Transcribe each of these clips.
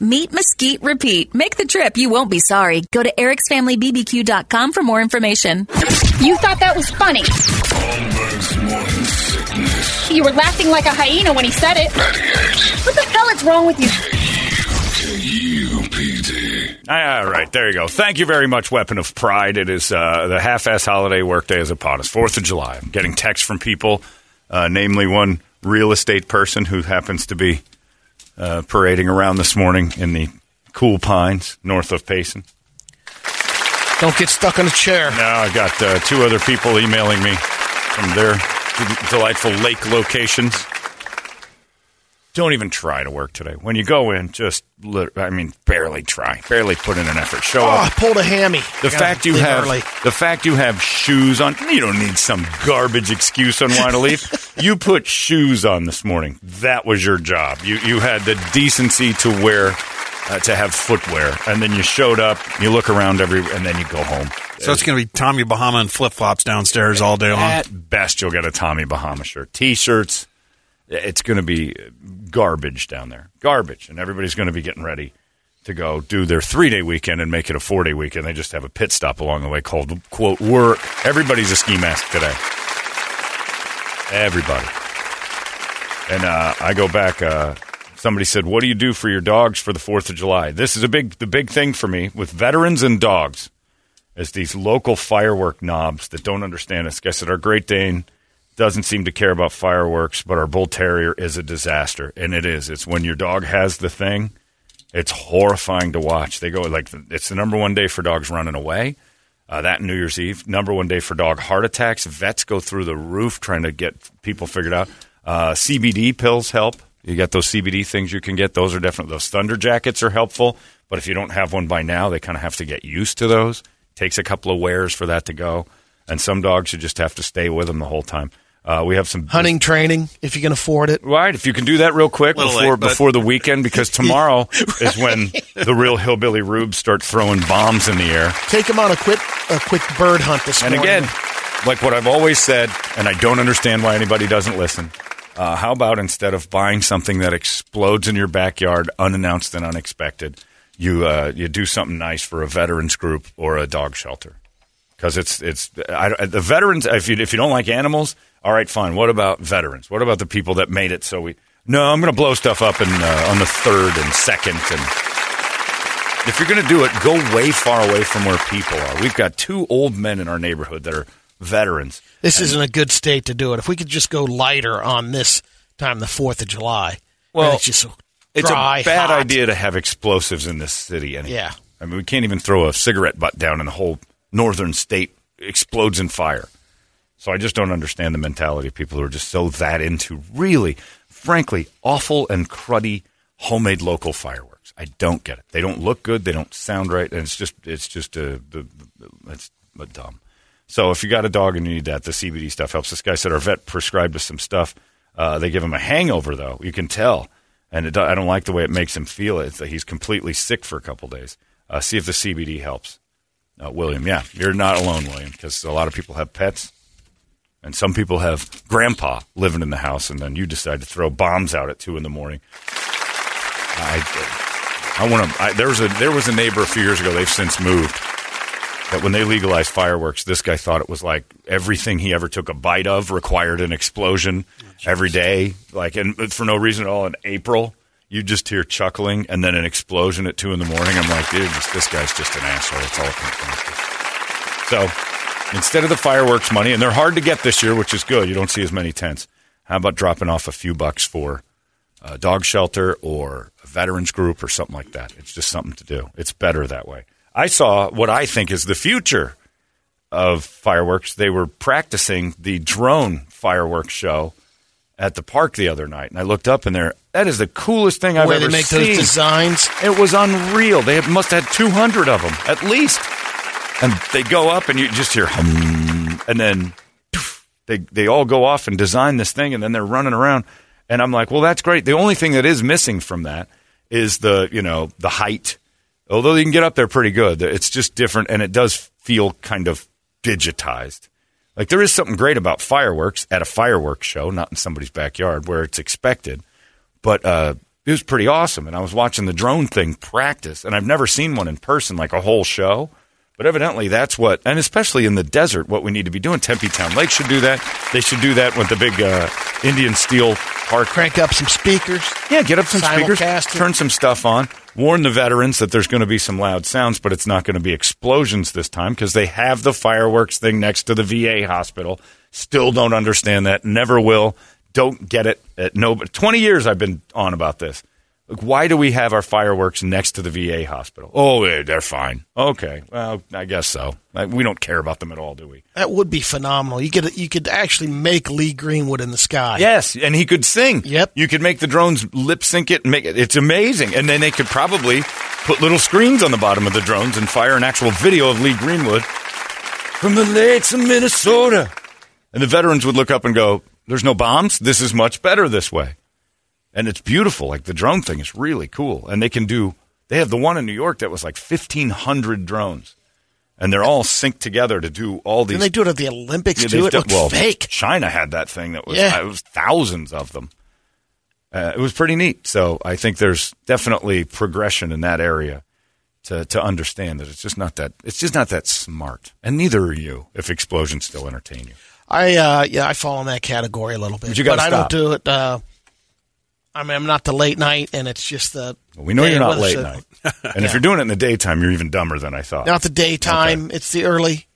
Meet, mesquite, repeat. Make the trip. You won't be sorry. Go to ericsfamilybbq.com for more information. You thought that was funny. Holmberg's morning sickness. You were laughing like a hyena when he said it. What the hell is wrong with you? K-U-P-D. All right, there you go. Thank you very much, Weapon of Pride. It is uh, the half-ass holiday workday is upon us. Fourth of July. I'm getting texts from people, uh, namely one real estate person who happens to be uh, parading around this morning in the cool pines north of Payson. Don't get stuck on a chair. Now I got uh, two other people emailing me from their delightful lake locations. Don't even try to work today. When you go in, just lit- I mean, barely try, barely put in an effort. Show Oh, I up. pulled a hammy. The fact you have early. the fact you have shoes on, you don't need some garbage excuse on why to leave. you put shoes on this morning. That was your job. You you had the decency to wear uh, to have footwear, and then you showed up. You look around every, and then you go home. So it's going to be Tommy Bahama and flip flops downstairs all day long. At best, you'll get a Tommy Bahama shirt, T-shirts. It's going to be garbage down there, garbage, and everybody's going to be getting ready to go do their three-day weekend and make it a four-day weekend. They just have a pit stop along the way called "quote work." Everybody's a ski mask today. Everybody. And uh, I go back. Uh, somebody said, "What do you do for your dogs for the Fourth of July?" This is a big, the big thing for me with veterans and dogs as these local firework knobs that don't understand us? Guy said our Great Dane doesn't seem to care about fireworks, but our Bull Terrier is a disaster, and it is. It's when your dog has the thing. It's horrifying to watch. They go like it's the number one day for dogs running away. Uh, that New Year's Eve, number one day for dog heart attacks. Vets go through the roof trying to get people figured out. Uh, CBD pills help. You get those CBD things you can get. Those are definitely those Thunder jackets are helpful. But if you don't have one by now, they kind of have to get used to those. Takes a couple of wears for that to go. And some dogs you just have to stay with them the whole time. Uh, we have some Hunting training, if you can afford it. Right, if you can do that real quick Little before late, but- before the weekend, because tomorrow is when the real hillbilly rubes start throwing bombs in the air. Take them on a quick, a quick bird hunt this And morning. again, like what I've always said, and I don't understand why anybody doesn't listen. Uh, how about instead of buying something that explodes in your backyard, unannounced and unexpected, you uh, you do something nice for a veterans group or a dog shelter? Because it's it's I, the veterans. If you if you don't like animals, all right, fine. What about veterans? What about the people that made it so we? No, I'm going to blow stuff up in, uh, on the third and second and if you're going to do it, go way far away from where people are. We've got two old men in our neighborhood that are veterans. This isn't a good state to do it. If we could just go lighter on this time, the 4th of July. Well, it's just so It's dry, a bad hot. idea to have explosives in this city. Anyway. Yeah. I mean, we can't even throw a cigarette butt down and the whole northern state explodes in fire. So I just don't understand the mentality of people who are just so that into really, frankly, awful and cruddy homemade local fireworks. I don't get it. They don't look good. They don't sound right, and it's just it's just a the, it's dumb. So if you got a dog and you need that, the CBD stuff helps. This guy said our vet prescribed us some stuff. Uh, they give him a hangover though. You can tell, and it, I don't like the way it makes him feel. It's that he's completely sick for a couple days. Uh, see if the CBD helps. Uh, William, yeah, you're not alone, William, because a lot of people have pets, and some people have grandpa living in the house, and then you decide to throw bombs out at two in the morning. I, I want to. There was a there was a neighbor a few years ago. They've since moved. That when they legalized fireworks, this guy thought it was like everything he ever took a bite of required an explosion every day, like and for no reason at all. In April, you just hear chuckling and then an explosion at two in the morning. I'm like, dude, this, this guy's just an asshole. It's all it comes down to. So instead of the fireworks money, and they're hard to get this year, which is good. You don't see as many tents. How about dropping off a few bucks for a dog shelter or a veterans group or something like that? It's just something to do. It's better that way. I saw what I think is the future of fireworks. They were practicing the drone fireworks show at the park the other night, and I looked up and there. That is the coolest thing I've Where ever they make seen. those designs. It was unreal. They must have had 200 of them at least. And they go up and you just hear hum, and then poof, they they all go off and design this thing and then they're running around and I'm like, "Well, that's great. The only thing that is missing from that is the, you know, the height. Although you can get up there pretty good. It's just different and it does feel kind of digitized. Like there is something great about fireworks at a fireworks show, not in somebody's backyard where it's expected but uh, it was pretty awesome. And I was watching the drone thing practice, and I've never seen one in person, like a whole show. But evidently, that's what, and especially in the desert, what we need to be doing. Tempe Town Lake should do that. They should do that with the big uh, Indian Steele Park. Crank up some speakers. Yeah, get up some speakers, turn some stuff on, warn the veterans that there's going to be some loud sounds, but it's not going to be explosions this time because they have the fireworks thing next to the VA hospital. Still don't understand that. Never will. Don't get it. At no, 20 years I've been on about this. Like, why do we have our fireworks next to the VA hospital? Oh, eh, they're fine. Okay, well, I guess so. We don't care about them at all, do we? That would be phenomenal. You could you could actually make Lee Greenwood in the sky. Yes, and he could sing. Yep. You could make the drones lip sync it and make it. It's amazing. And then they could probably put little screens on the bottom of the drones and fire an actual video of Lee Greenwood from the lakes of Minnesota. And the veterans would look up and go, There's no bombs. This is much better this way. And it's beautiful. Like the drone thing is really cool. And they can do, they have the one in New York that was like 1,500 drones. And they're all synced together to do all these. Didn't they do it at the Olympics Yeah, too? It looked well, fake. China had that thing that was Yeah. it was thousands of them. Uh, it was pretty neat. So I think there's definitely progression in that area to to understand that it's just not that it's just not that smart. And neither are you if explosions still entertain you. I uh, yeah, I fall in that category a little bit, But gotta I don't do it. Uh, I mean, I'm not the late night, and it's just the. We know you're not late so- night. And if you're doing it in the daytime, you're even dumber than I thought. Not the daytime. It's the early.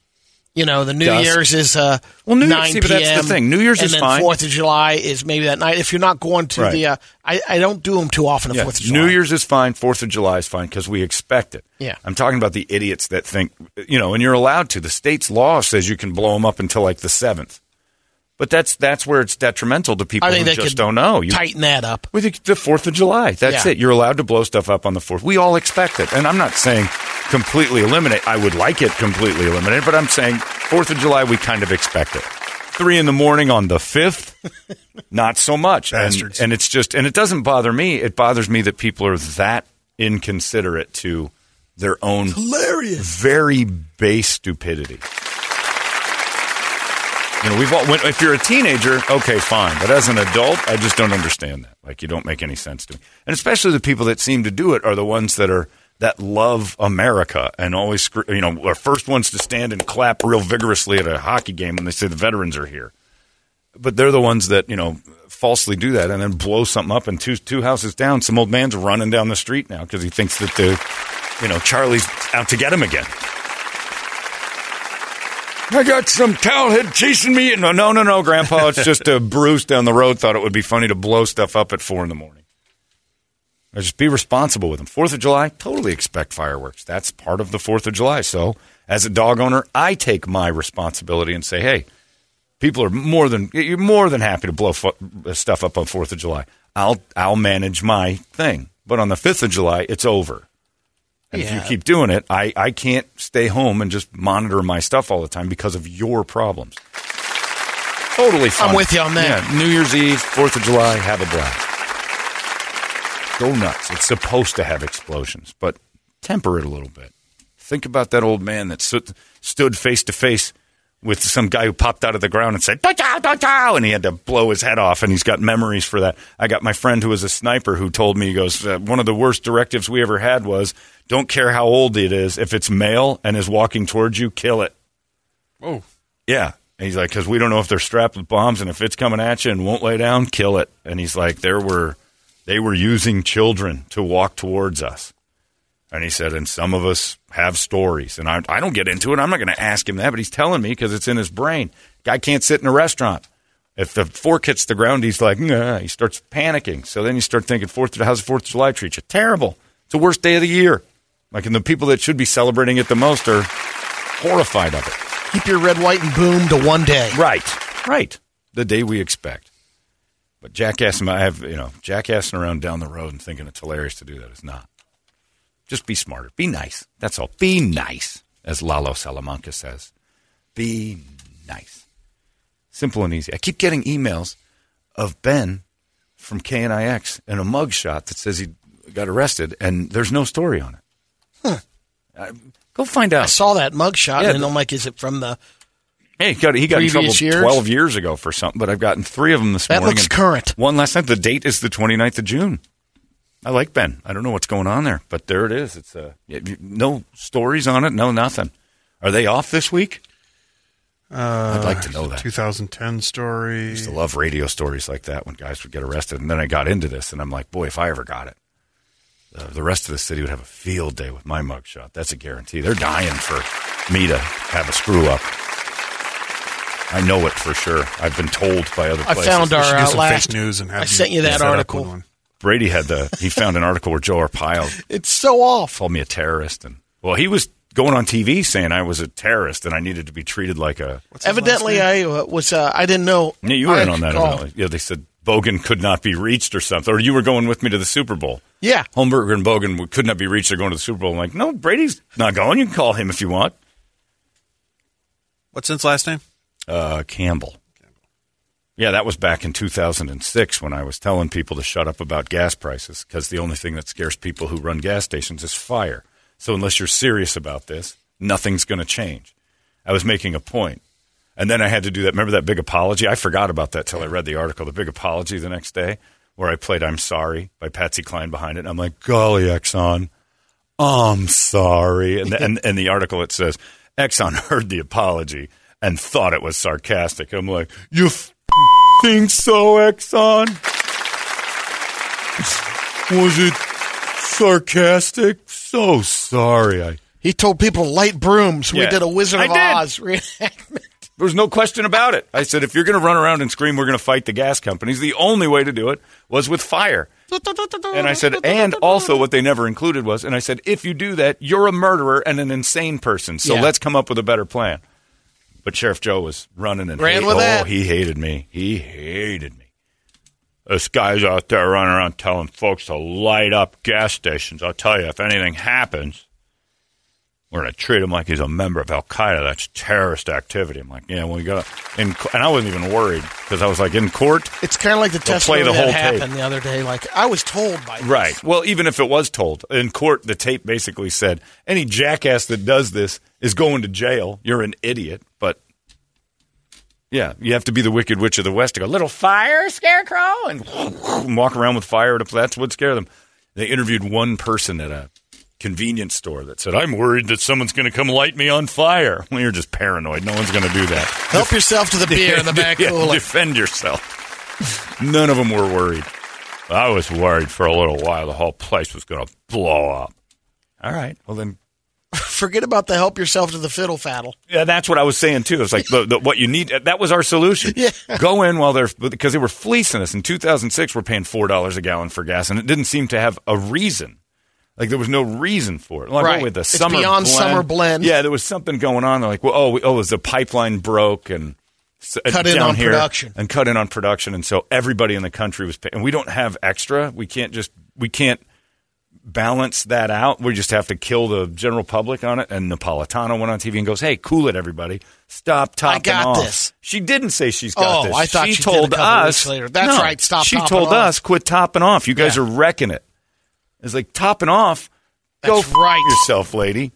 You know, the New Dusk. Year's is uh, Well, New Year's- nine see, but p.m. that's the thing. New Year's and is then fine. Fourth of July is maybe that night. If you're not going to Right. the, uh, I, I don't do them too often. The Yeah, Fourth of July. New Year's is fine. Fourth of July is fine because we expect it. Yeah. I'm talking about the idiots that think, you know, and you're allowed to. The state's law says you can blow them up until like the seventh, but that's that's where it's detrimental to people I who they just don't know. You, tighten that up. with the- Fourth of July, that's Yeah. it. You're allowed to blow stuff up on the Fourth. We all expect it, and I'm not saying completely eliminate. I would like it completely eliminated, but I'm saying Fourth of July we kind of expect it. Three in the morning on the fifth, not so much. And, Bastards. and it's just, and it doesn't bother me. It bothers me that people are that inconsiderate to their own Hilarious. very base stupidity. You know, we've all, when, if you're a teenager, okay, fine. But as an adult, I just don't understand that. Like, you don't make any sense to me. And especially the people that seem to do it are the ones that are that love America and always, you know, are first ones to stand and clap real vigorously at a hockey game when they say the veterans are here. But they're the ones that you know falsely do that and then blow something up. And two two houses down, some old man's running down the street now because he thinks that the, you know, Charlie's out to get him again. I got some towelhead chasing me. No, no, no, no, Grandpa. It's just a Bruce down the road thought it would be funny to blow stuff up at four in the morning. Or just be responsible with them. Fourth of July, totally expect fireworks. That's part of the Fourth of July. So, as a dog owner, I take my responsibility and say, hey, people are more than you're more than happy to blow stuff up on Fourth of July. I'll I'll manage my thing. But on the fifth of July, it's over. And if you keep doing it, I, I can't stay home and just monitor my stuff all the time because of your problems. Totally fine. I'm with you on that. Yeah, New Year's Eve, Fourth of July, have a blast. Go nuts. It's supposed to have explosions, but temper it a little bit. Think about that old man that stood, stood face to face with some guy who popped out of the ground and said, "Dow, dow, dow," and he had to blow his head off, and he's got memories for that. I got my friend who was a sniper who told me, he goes, uh, one of the worst directives we ever had was, don't care how old it is, if it's male and is walking towards you, kill it. Oh, Yeah. And he's like, because we don't know if they're strapped with bombs, and if it's coming at you and won't lay down, kill it. And he's like, there were, they were using children to walk towards us. And he said, and some of us have stories. And I, I don't get into it. I'm not going to ask him that, but he's telling me because it's in his brain. Guy can't sit in a restaurant. If the fork hits the ground, he's like, nah, he starts panicking. So then you start thinking, Fourth, how's the Fourth of July treat you? Terrible. It's the worst day of the year. Like, and the people that should be celebrating it the most are horrified of it. Keep your red, white, and boom to one day. Right, right. The day we expect. But jackassing, I have you know, jackassing around down the road and thinking it's hilarious to do that is not. Just be smarter. Be nice. That's all. Be nice, as Lalo Salamanca says. Be nice. Simple and easy. I keep getting emails of Ben from KNIX and a mugshot that says he got arrested, and there's no story on it. Uh, go find out. I saw that mugshot, Yeah, and I'm like, is it from the? Hey, he got, he got in trouble years? 12 years ago for something, but I've gotten three of them this That morning. looks and current. One last night. The date is the 29th of June. I like Ben. I don't know what's going on there, but there it is. It's uh, y- y- no stories on it, no nothing. Are they off this week? I'd like to know that. 2010 story. I used to love radio stories like that when guys would get arrested. And then I got into this, and I'm like, boy, if I ever got it, uh, the rest of the city would have a field day with my mugshot. That's a guarantee. They're dying for me to have a screw up. I know it for sure. I've been told by other I places. found our should do some Outlast. fake news and have I you sent you that set up article. With one. Brady had the. He found an article where Joe Arpaio It's so off. called me a terrorist, and well, he was going on TV saying I was a terrorist and I needed to be treated like a. Evidently, I uh, was. Uh, I didn't know. Yeah, you were I in on that. called. Evidently. Yeah, they said Bogan could not be reached or something, or you were going with me to the Super Bowl. Yeah. Holmberger and Bogan could not be reached. They're going to the Super Bowl. I'm like, no, Brady's not going. You can call him if you want. What's his last name? Uh, Campbell. Yeah, that was back in 2006 when I was telling people to shut up about gas prices because the only thing that scares people who run gas stations is fire. So unless you're serious about this, nothing's going to change. I was making a point. And then I had to do that. Remember that big apology? I forgot about that till I read the article. The big apology the next day where I played I'm Sorry by Patsy Cline behind it. And I'm like, golly, Exxon, I'm sorry. And the, and, and the article, it says, Exxon heard the apology and thought it was sarcastic. I'm like, you f- think so, Exxon? Was it sarcastic? So sorry. I He told people to light brooms. We Yeah. did a Wizard I of did. Oz reenactment. There was no question about it. I said, if you're going to run around and scream, we're going to fight the gas companies, the only way to do it was with fire. And I said, and also what they never included was, and I said, if you do that, you're a murderer and an insane person. So Yeah. let's come up with a better plan. But Sheriff Joe was running and Ran hate- with oh, that. he hated me. He hated me. This guy's out there running around telling folks to light up gas stations. I'll tell you, if anything happens, we're going to treat him like he's a member of Al Qaeda. That's terrorist activity. I'm like, yeah, well, we got in, and I wasn't even worried because I was like, in court, It's kind of like the testimony the that whole happened tape. the other day. Like I was told by this. Right. Well, even if it was told in court, the tape basically said any jackass that does this is going to jail. You're an idiot. But yeah, you have to be the Wicked Witch of the West to go little fire scarecrow and, walk around with fire. To, that's what scared them. They interviewed one person at a convenience store that said, "I'm worried that someone's going to come light me on fire." Well, you're just paranoid. No one's going to do that. Help yourself to the beer in the back Yeah, cooler. defend yourself. None of them were worried. I was worried for a little while the whole place was going to blow up. All right. Well, then, Forget about the help yourself to the fiddle faddle. yeah, that's what I was saying too. It's like the, the, what you need. Uh, that was our solution. Yeah. Go in while they're because they were fleecing us. In 2006, we're paying four dollars a gallon for gas, and it didn't seem to have a reason. Like there was no reason for it. Like, Right. with the It's summer beyond blend. summer blend. Yeah, there was something going on. They're like, well, oh, we- oh, it was the pipeline broke and Cut in on production. and cut in on production, and so everybody in the country was paying. And we don't have extra. We can't just we can't balance that out. We just have to kill the general public on it. And Napolitano went on TV and goes, "Hey, cool it, everybody! Stop topping off. I got off." this. She didn't say she's got Oh, this. I thought she she told us later. That's No, right, stop She told off. us quit topping off. You guys Yeah. are wrecking it. It's like topping off. Go That's f- right. yourself, lady.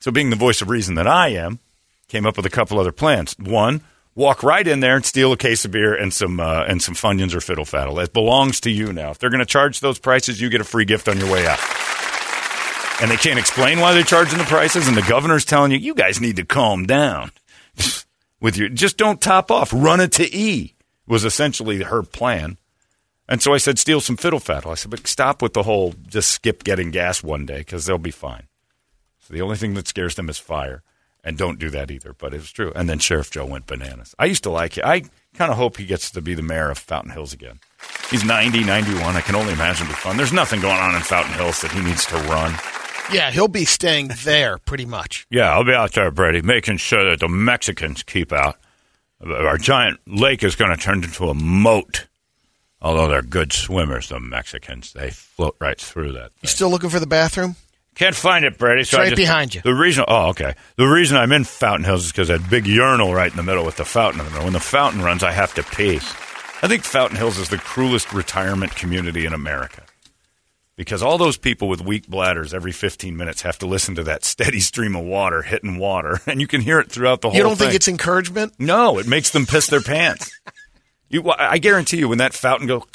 So, being the voice of reason that I am, came up with a couple other plans. One, walk right in there and steal a case of beer and some uh, and some Funyuns or Fiddle Faddle. It belongs to you now. If they're going to charge those prices, you get a free gift on your way out. And they can't explain why they're charging the prices, and the governor's telling you, you guys need to calm down. With your, just don't top off. Run it to E was essentially her plan. And so I said, steal some fiddle faddle. I said, but stop with the whole just skip getting gas one day because they'll be fine. So the only thing that scares them is fire. And don't do that either. But it was true. And then Sheriff Joe went bananas. I used to like it. I kind of hope he gets to be the mayor of Fountain Hills again. He's 90, 91. I can only imagine be fun. There's nothing going on in Fountain Hills that he needs to run. Yeah, he'll be staying there pretty much. Yeah, I'll be out there, Brady, making sure that the Mexicans keep out. Our giant lake is going to turn into a moat. Although they're good swimmers, the Mexicans, they float right through that. You still looking for the bathroom? Can't find it, Brady. So It's I right just- behind you. The reason, oh, okay. The reason I'm in Fountain Hills is because that big urinal right in the middle with the fountain in the middle. When the fountain runs, I have to pee. I think Fountain Hills is the cruelest retirement community in America because all those people with weak bladders every 15 minutes have to listen to that steady stream of water hitting water, and you can hear it throughout the whole. You don't thing. think it's encouragement? No, it makes them piss their pants. You, I guarantee you, when that fountain goes,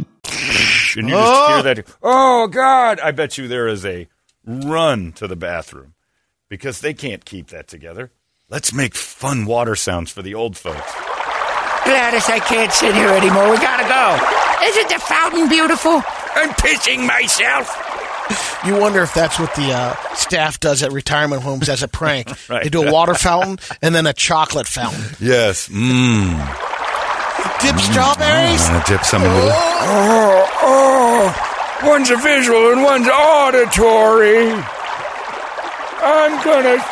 and you just hear that. Oh God! I bet you there is a run to the bathroom because they can't keep that together. Let's make fun water sounds for the old folks. Gladys, I can't sit here anymore. We gotta go. Isn't the fountain beautiful? I'm pissing myself. You wonder if that's what the uh, staff does at retirement homes as a prank. Right. They do a water fountain and then a chocolate fountain. Yes. Mmm. Dip strawberries? Want to dip some into the. Oh, oh. One's a visual and one's auditory. I'm gonna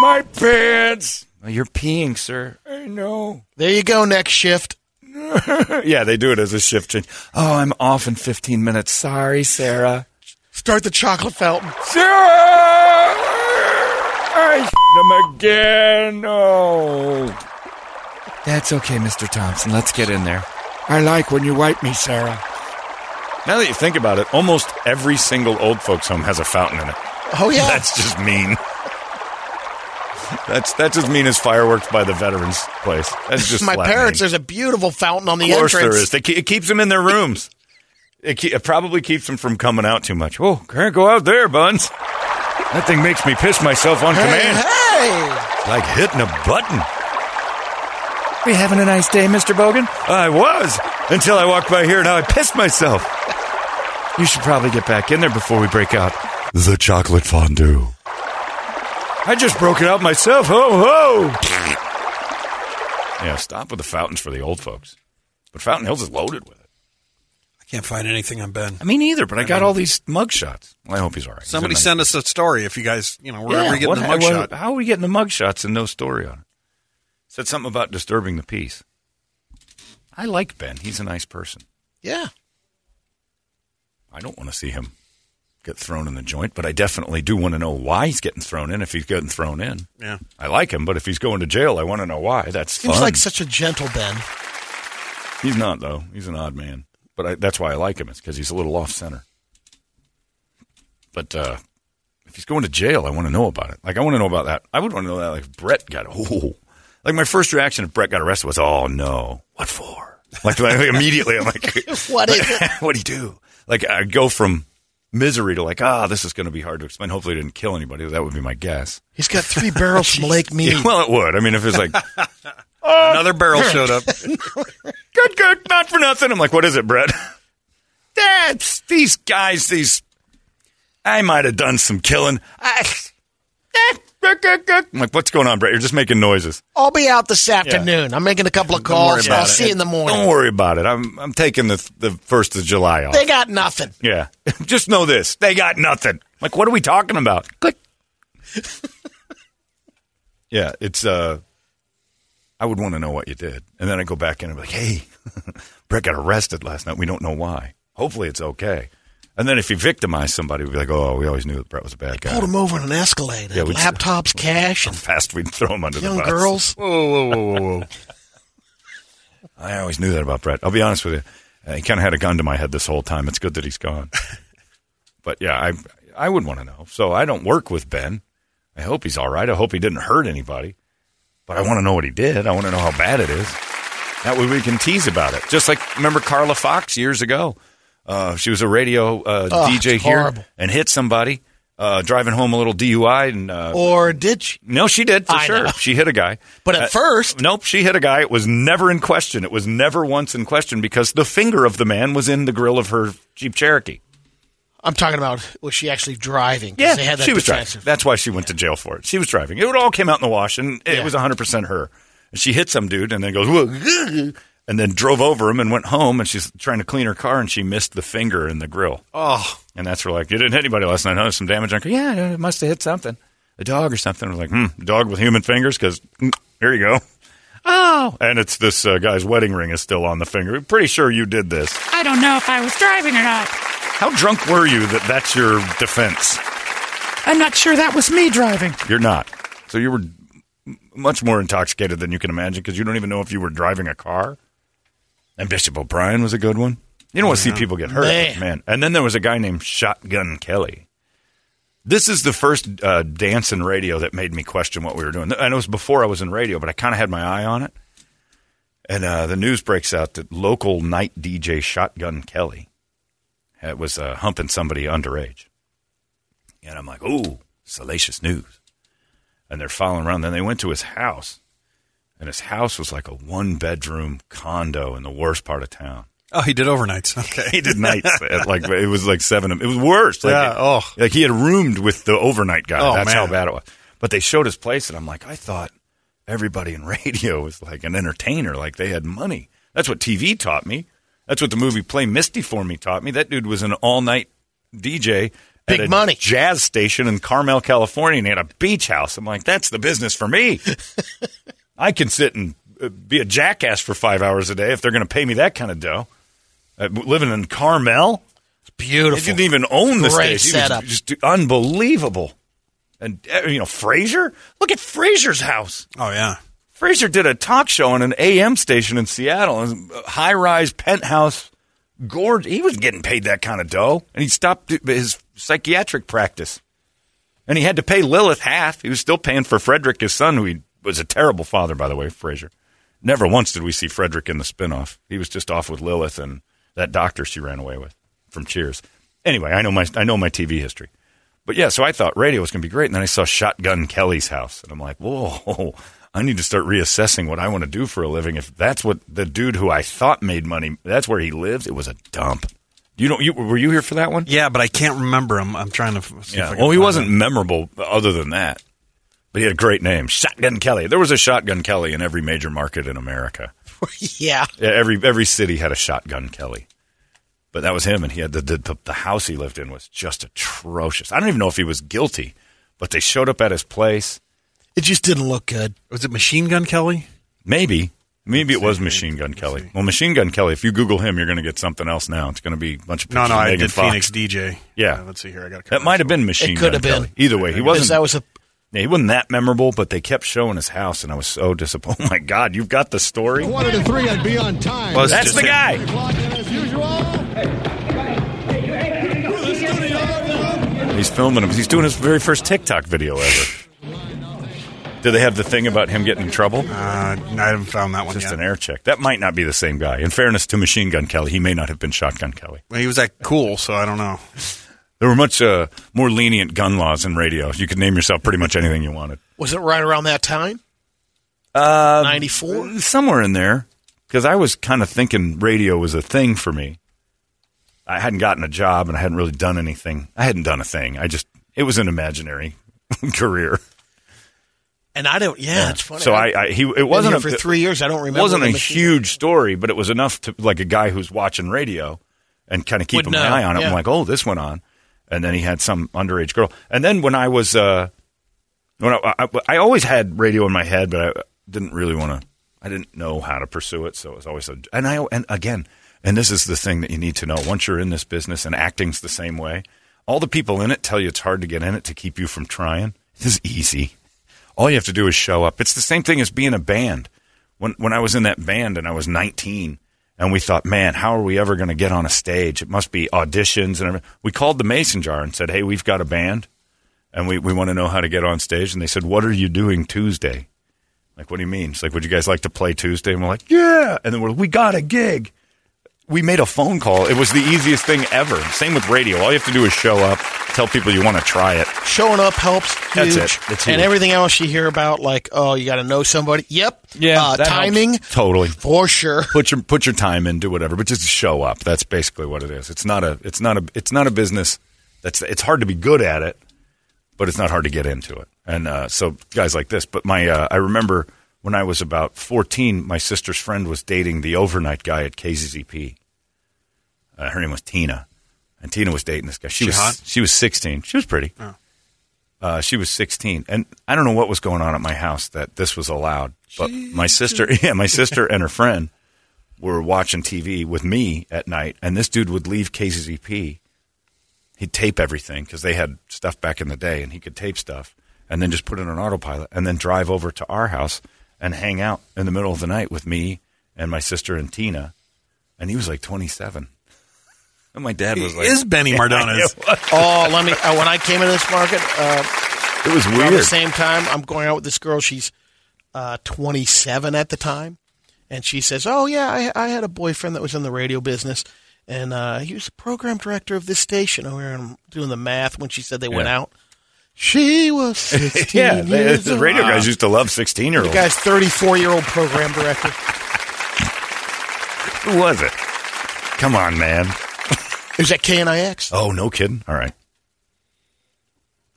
my pants. Oh, you're peeing, sir. I know. There you go, next shift. yeah, they do it as a shift change. Oh, I'm off in 15 minutes. Sorry, Sarah. Start the chocolate fountain. Sarah! I them again. Oh. That's okay, Mr. Thompson. Let's get in there. I like when you wipe me, Sarah. Now that you think about it, almost every single old folks home has a fountain in it. Oh, yeah. That's just mean. That's that's as mean as fireworks by the veterans place. That's just My parents, there's a beautiful fountain on the Of course entrance. there is. They, it keeps them in their rooms. It, ke- it probably keeps them from coming out too much. Oh, can't go out there, buns. That thing makes me piss myself on Hey, command. hey! Like hitting a button. We having a nice day, Mr. Bogan? I was until I walked by here. Now I pissed myself. You should probably get back in there before we break out the chocolate fondue. I just broke it out myself. Ho ho! Yeah, stop with the fountains for the old folks. But Fountain Hills is loaded with it. I can't find anything on Ben. I mean, either. But I got um, all these mug shots. Well, I hope he's all right. Somebody send us a story if you guys, you know, wherever Yeah, you're getting what- the mug what- shot. How are we getting the mug shots and no story on it? Said something about disturbing the peace. I like Ben. He's a nice person. Yeah. I don't want to see him get thrown in the joint, but I definitely do want to know why he's getting thrown in if he's getting thrown in. Yeah. I like him, but if he's going to jail, I want to know why. That's Seems fun. like such a gentle Ben. he's not, though. He's an odd man. But I, that's why I like him. It's because he's a little off center. But uh, if he's going to jail, I want to know about it. Like, I want to know about that. I would want to know that. Like, if Brett got, oh. Like, my first reaction if Brett got arrested was, oh, no. What for? Like, like, immediately, I'm like, What is it? what do he do? Like, I'd go from misery to like, ah, this is going to be hard to explain. Hopefully, he didn't kill anybody. That would be my guess. He's got three barrels from Lake Mead. Yeah, well, it would. I mean, if it's like, Another barrel showed up. good, good, not for nothing. I'm like, what is it, Brett? That's these guys. These I might have done some killing. I, I'm like, what's going on, Brett? You're just making noises. I'll be out this afternoon. I'm making a couple of calls. I'll it. see you in the morning. Don't worry about it. I'm I'm taking the the first of July off. They got nothing. yeah, just know this: they got nothing. Like, what are we talking about? Click. Yeah, it's uh I would want to know what you did. And then I go back in and be like, hey, Brett got arrested last night. We don't know why. Hopefully it's okay. And then if you victimize somebody, we'd be like, oh, we always knew that Brett was a bad guy. Pulled him over in an Escalade. Yeah, laptops, cash, and Fast we'd throw him under young the bus. Young girls. Whoa, whoa, whoa, whoa, whoa. I always knew that about Brett. I'll be honest with you. Uh, he kind of had a gun to my head this whole time. It's good that he's gone. but yeah, I I would want to know. So I don't work with Ben. I hope he's all right. I hope he didn't hurt anybody. But I want to know what he did. I want to know how bad it is. That way we can tease about it. Just like remember Carla Fox years ago. Uh, she was a radio uh, Oh, DJ here horrible. and hit somebody uh, driving home a little DUI and uh, Or did she? no, she did for I sure. know. She hit a guy. But at Uh, first- nope, she hit a guy. It was never in question. It was never once in question because the finger of the man was in the grill of her Jeep Cherokee. I'm talking about was she actually driving? 'Cause they had that she was driving. That's why she went to jail for it. She was driving. It all came out in the wash, and it Yeah. was 100 percent her. And she hit some dude, and then goes, "Whoa," and then drove over him and went home. And she's trying to clean her car, and she missed the finger in the grill. Oh, And that's where like you didn't hit anybody last night. Huh? There's some damage on. her." Yeah, it must have hit something, a dog or something. I was like, hmm, dog with human fingers. Because here you go. Oh, and it's this uh, guy's wedding ring is still on the finger. Pretty sure you did this. I don't know if I was driving or not. How drunk were you that that's your defense? I'm not sure that was me driving. You're not. So you were much more intoxicated than you can imagine because you don't even know if you were driving a car. And Bishop O'Brien was a good one. You don't want to see people get hurt, Man. man. And then there was a guy named Shotgun Kelly. This is the first uh, dance in radio that made me question what we were doing. And it was before I was in radio, but I kind of had my eye on it. And uh, the news breaks out that local night DJ Shotgun Kelly had, was uh, humping somebody underage. And I'm like, ooh, salacious news. And they're following around. Then they went to his house, and his house was like a one bedroom condo in the worst part of town. oh, he did overnights. Okay, He did nights at like it was like seven. It was worse. Like, Yeah, oh. like he had roomed with the overnight guy. Oh, That's man. how bad it was. But they showed his place, and I'm like, I thought everybody in radio was like an entertainer, like they had money. That's what TV taught me. That's what the movie Play Misty for Me taught me. That dude was an all night DJ. Big at a money. jazz station in Carmel, California, and he had a beach house. I'm like, that's the business for me. I can sit and uh, be a jackass for five hours a day if they're going to pay me that kind of dough. Uh, living in Carmel, It's beautiful. he didn't even own the Great station. He was setup. just unbelievable. And uh, you know, Frasier. Look at Frasier's house. Oh yeah. Frasier did a talk show on an AM station in Seattle, high rise penthouse. Gorge. He was getting paid that kind of dough, and he stopped his psychiatric practice. And he had to pay Lilith half. He was still paying for Frederick, his son, who he was a terrible father, by the way, Frasier. Never once did we see Frederick in the spinoff. He was just off with Lilith and that doctor she ran away with from Cheers. Anyway, I know my I know my TV history. But yeah, so I thought radio was going to be great, and then I saw Shotgun Kelly's house, and I'm like, whoa, I need to start reassessing what I want to do for a living. If that's what the dude who I thought made money, that's where he lives. It was a dump. You know, you were you here for that one? Yeah, but I can't remember him. I'm trying to. f- See if I Yeah. Well, he wasn't memorable other than that, but he had a great name, Shotgun Kelly. There was a Shotgun Kelly in every major market in America. yeah. Yeah, every every city had a Shotgun Kelly. But that was him, and he had the, the the the house he lived in was just atrocious. I don't even know if he was guilty, but they showed up at his place. It just didn't look good. Was it Machine Gun Kelly? Maybe, maybe it was Machine Gun Kelly. Well, Machine Gun Kelly. If you Google him, you're going to get something else now. It's going to be a bunch of No, pictures no, of I Megan did Fox. Phoenix DJ. Yeah. Uh, let's see here. I got a That might have been Machine It Gun could have been. Kelly. Either way, he Because wasn't. That was a Yeah, he wasn't that memorable, but they kept showing his house, and I was so disappointed. Oh my God, you've got the story. One to three, I'd be on time. Was it That's the him? guy. Clock in as usual. To the studio. He's filming him. He's doing his very first TikTok video ever. Do they have the thing about him getting in trouble? Uh, I haven't found that one Just yet. an air check. That might not be the same guy. In fairness to Machine Gun Kelly, he may not have been Shotgun Kelly. Well, he was that cool, so I don't know. There were much uh, more lenient gun laws in radio. You could name yourself pretty much anything you wanted. was it right around that time? Uh, Ninety four. somewhere in there, because I was kind of thinking radio was a thing for me. I hadn't gotten a job and I hadn't really done anything. I hadn't done a thing. I just it was an imaginary career. And I don't. Yeah, it's funny. So I, I he it wasn't a, for three years. I don't It remember. wasn't a huge story, but it was enough to like a guy who's watching radio and kind of keeping an eye on it. yeah. I'm like, oh, this went on, and then he had some underage girl, and then when I was uh, When I, I, I always had radio in my head, but I didn't really want to. I didn't know how to pursue it, so it was always a. And I and again, and this is the thing that you need to know. Once you're in this business, and acting's the same way. All the people in it tell you it's hard to get in it to keep you from trying. This is easy. All you have to do is show up. It's the same thing as being a band. When when I was in that band and I was 19, and we thought, man, how are we ever going to get on a stage? It must be auditions and everything. We called the Mason Jar and said, hey, we've got a band, and we we want to know how to get on stage. And they said, what are you doing Tuesday? Like, what do you mean? It's like, would you guys like to play Tuesday? And we're like, yeah. And then we're, like, we got a gig. We made a phone call. It was the easiest thing ever. Same with radio. All you have to do is show up, tell people you want to try it. Showing up helps. That's huge. it. It's and everything else you hear about, like, oh, you got to know somebody. Yep. Uh, that helps. timing totally for sure. Put your put your time in, do whatever, but just show up. That's basically what it is. It's not a it's not a it's not a business. That's it's hard to be good at it, but it's not hard to get into it. And uh, so guys like this. But my uh, I remember when I was about fourteen, my sister's friend was dating the overnight guy at KZZP. Uh, her name was Tina, and Tina was dating this guy. She, She was hot? she was sixteen. She was pretty. Uh, she was 16, and I don't know what was going on at my house that this was allowed. But my sister, yeah, my sister and her friend were watching TV with me at night, and this dude would leave KZZP. He'd tape everything because they had stuff back in the day, and he could tape stuff, and then just put it on autopilot, and then drive over to our house and hang out in the middle of the night with me and my sister and Tina. And he was like 27. And my dad was like, Is Benny Mardones? Oh, let me. Uh, when I came into this market, uh, it was around the same time, I'm going out with this girl. She's uh, 27 at the time, and she says, "Oh yeah, I, I had a boyfriend that was in the radio business, and uh, he was the program director of this station." Oh, I'm doing the math when she said they went out. She was 16 yeah, they- years the old. radio guys used to love 16 year The olds. guy's 34 year old program director. Who was it? Come on, man. It was at KNIX. Oh, no kidding. All right.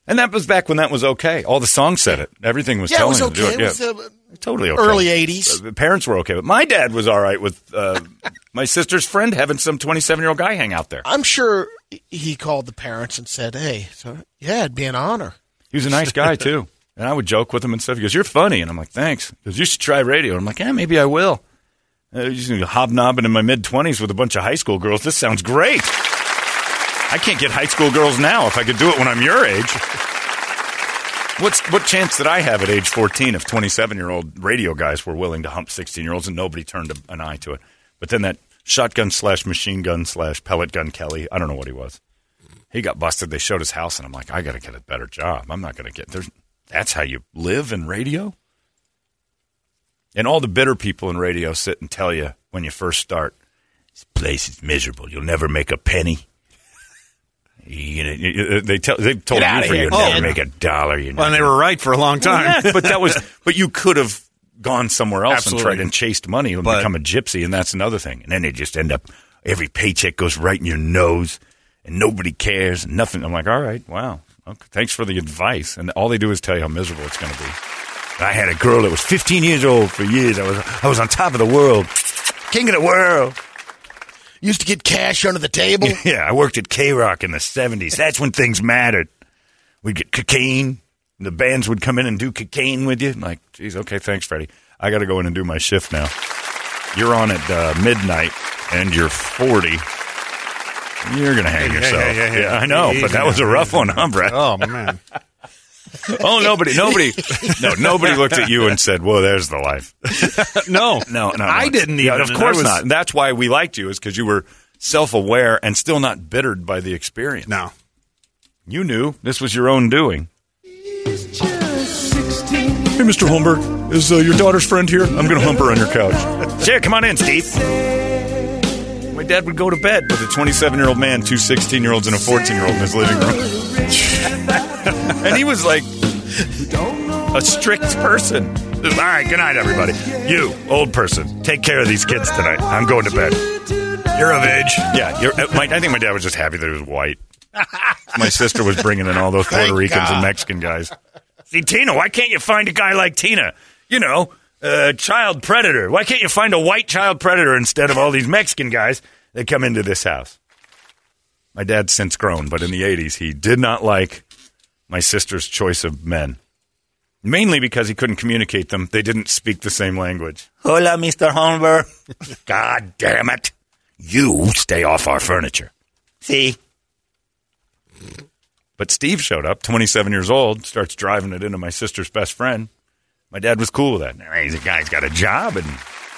And that was back when that was okay. All the songs said it. Everything was Yeah, it telling was you to do okay. it. It was, yeah. uh, totally okay. early 80s. Uh, The parents were okay, but my dad was all right with uh, my sister's friend having some 27 year old guy hang out there. I'm sure he called the parents and said, "Hey, so, yeah, it'd be an honor." He was a nice guy too, and I would joke with him and stuff. He goes, "You're funny," and I'm like, "Thanks." He goes, "You should try radio." And I'm like, "Yeah, maybe I will." Uh, just hobnobbing in my mid 20s with a bunch of high school girls. This sounds great. I can't get high school girls now. If I could do it when I'm your age, what's what chance did I have at age 14 if 27 year old radio guys were willing to hump 16 year olds and nobody turned an eye to it? But then that shotgun slash machine gun slash pellet gun Kelly, I don't know what he was. He got busted. They showed his house, and I'm like, I got to get a better job. I'm not going to get there's. That's how you live in radio. And all the bitter people in radio sit and tell you when you first start, this place is miserable. You'll never make a penny. You know, you- uh, they tell they told you for kid. Oh, never make a dollar. You know, Well, and they were right for a long time. but that was but you could have gone somewhere else Absolutely. and tried and chased money and But- become a gypsy, and that's another thing. And then they just end up every paycheck goes right in your nose, and nobody cares, and nothing. I'm like, all right, wow, okay, thanks for the advice. And all they do is tell you how miserable it's going to be. I had a girl that was 15 years old for years. I was I was on top of the world, king of the world. Used to get cash under the table. Yeah, I worked at K Rock in the 70s. That's when things mattered. We'd get cocaine. and The bands would come in and do cocaine with you. I'm like, geez, okay, thanks, Freddie. I got to go in and do my shift now. You're on at uh, midnight and you're 40. You're going to hang Hey, hey, yourself. hey, hey, hey. Yeah, I know, but that was a rough one, huh, Brett? Oh man, Oh, nobody, nobody, no, nobody looked at you and said, "Well, there's the life." no, No, no, no. I didn't Yeah, even. of course was- not. That's why we liked you, is because you were self-aware and still not bittered by the experience. No, You knew this was your own doing. Hey, Mr. Holmberg, is uh, your daughter's friend here? I'm going to hump her on your couch. Sure, come on in, Steve. My dad would go to bed with a 27 year old man, two 16 year olds, and a 14 year old in his living room. and he was like a strict person. All right, good night, everybody. You, old person, take care of these kids tonight. I'm going to bed. You're of age. Yeah, you're, uh, my, I think my dad was just happy that he was white. my sister was bringing in all those Puerto Ricans and Mexican guys. See, Tina, why can't you find a guy like Tina? You know, a child predator. Why can't you find a white child predator instead of all these Mexican guys that come into this house? My dad's since grown, but in the 80s, he did not like my sister's choice of men. Mainly because he couldn't communicate them. They didn't speak the same language. Hola, Mr. Holmberg. God damn it. You stay off our furniture. See? But Steve showed up, 27 years old, starts driving it into my sister's best friend. My dad was cool with that. He's a guy's got a job, and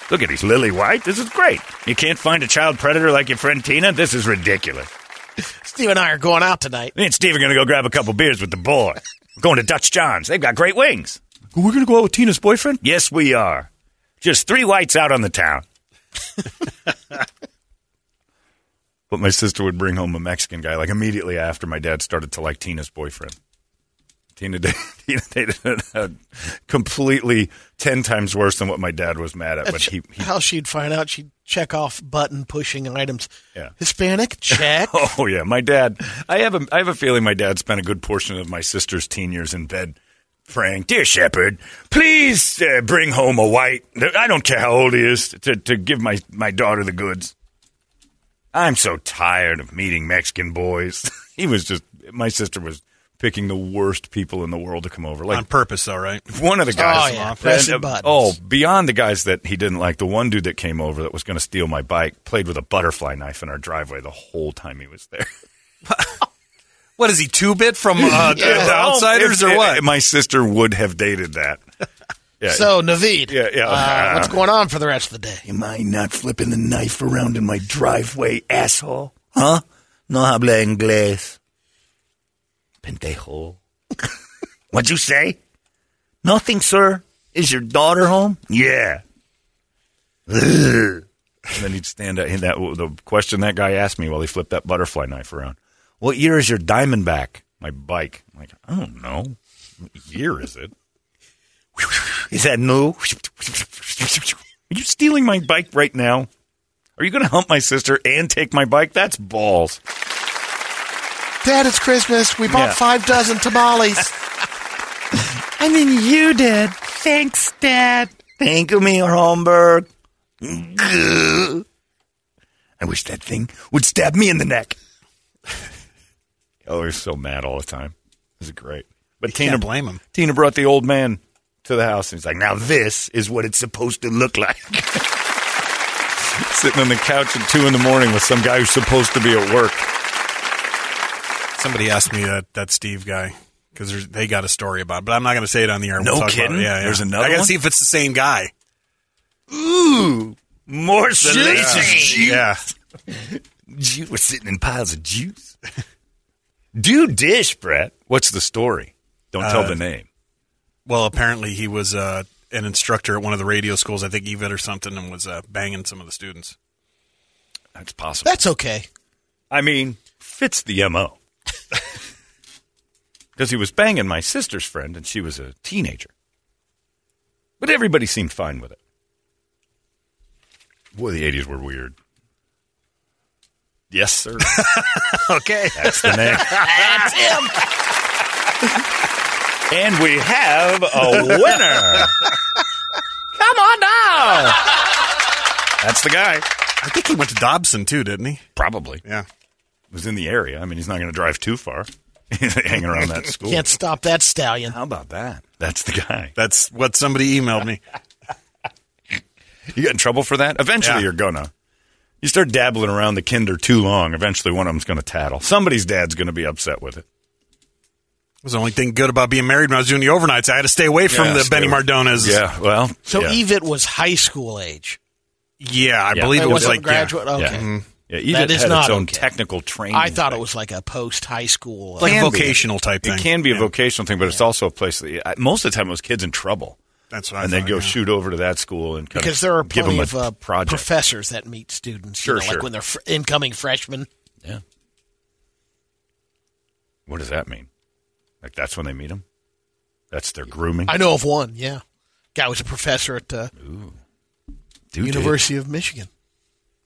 look at he's lily white. This is great. You can't find a child predator like your friend Tina? This is ridiculous. Steve and I are going out tonight. Me and Steve are going to go grab a couple beers with the boy. We're going to Dutch John's. They've got great wings. We're going to go out with Tina's boyfriend? Yes, we are. Just three whites out on the town. but my sister would bring home a Mexican guy like immediately after my dad started to like Tina's boyfriend. Tina did, Tina dated a completely ten times worse than what my dad was mad at. But That's he, he how she'd find out. She'd check off button pushing items. Yeah. Hispanic check. Oh yeah, my dad. I have a I have a feeling my dad spent a good portion of my sister's teen years in bed praying, "Dear Shepherd, please uh, bring home a white. I don't care how old he is to to give my my daughter the goods." I'm so tired of meeting Mexican boys. he was just my sister was picking the worst people in the world to come over. Like On purpose, though, right? one of the guys. Oh, yeah, and, uh, buttons. oh, beyond the guys that he didn't like, the one dude that came over that was going to steal my bike played with a butterfly knife in our driveway the whole time he was there. What is he, two bit from uh, the, the Outsiders If- or if- what? my sister would have dated that. Yeah. So Naveed, Yeah, yeah. uh, what's going on for the rest of the day? Am I not flipping the knife around in my driveway, asshole? Huh? No habla inglés. Pendejo. What'd you say? Nothing, sir. Is your daughter home? yeah. and then he'd stand up. That the question that guy asked me while he flipped that butterfly knife around. What year is your Diamondback? My bike. I'm like I don't know. What year is it? Is that new? Are you stealing my bike right now? Are you going to hump my sister and take my bike? That's balls. Dad, it's Christmas. We bought Yeah. five dozen tamales. I mean, you did. Thanks, Dad. Thank you, Mr. Holmberg. I wish that thing would stab me in the neck. Oh, he's so mad all the time. This is great. But You Tina can't blame him. Tina brought the old man to the house, and he's like, "Now this is what it's supposed to look like." Sitting on the couch at two in the morning with some guy who's supposed to be at work. Somebody asked me that, that Steve guy because they got a story about it, but I'm not going to say it on the air. No we'll talk kidding? Yeah, yeah. There's another I got to see if it's the same guy. Ooh, more salacious Yeah. juice. We're sitting in piles of juice. Do dish, Brett. What's the story? Don't tell Uh, the name. Well, apparently he was uh, an instructor at one of the radio schools, I think EVIT or something, and was uh, banging some of the students. That's possible. That's okay. I mean, fits the mo. Because he was banging my sister's friend, and she was a teenager. But everybody seemed fine with it. Boy, the '80s were weird. Yes, sir. Okay. That's the name. That's him. and we have a winner. Come on now. That's the guy. I think he went to Dobson too, didn't he? Probably Yeah. Was in the area. I mean, he's not going to drive too far. Hanging around that school. Can't stop that stallion. How about that? That's the guy. That's what somebody emailed me. You get in trouble for that? Eventually, Yeah. you're gonna. You start dabbling around the kinder too long. Eventually, one of them's going to tattle. Somebody's dad's going to be upset with it. It was the only thing good about being married when I was doing the overnights. I had to stay away from Yeah, the Benny away. Mardonas. Yeah. Well. So yeah. Evit was high school age. Yeah, I Yeah. believe It it was wasn't like graduate. Yeah. Okay. Yeah. Mm-hmm. Yeah. Egypt That is had not its own okay. technical training. I thought it was like a post high school. Like a Can be. vocational type thing. It can be a vocational thing, but it's also a place that I- most of the time it was kids in trouble, That's what I and they go yeah. shoot over to that school and kind because of there are give plenty them of uh, professors that meet students. you Sure, know, sure. Like when they're fr- incoming freshmen. yeah. What does that mean? Like that's when they meet them? That's their grooming. I know of one. Yeah, guy was a professor at uh, Dude, University of Michigan.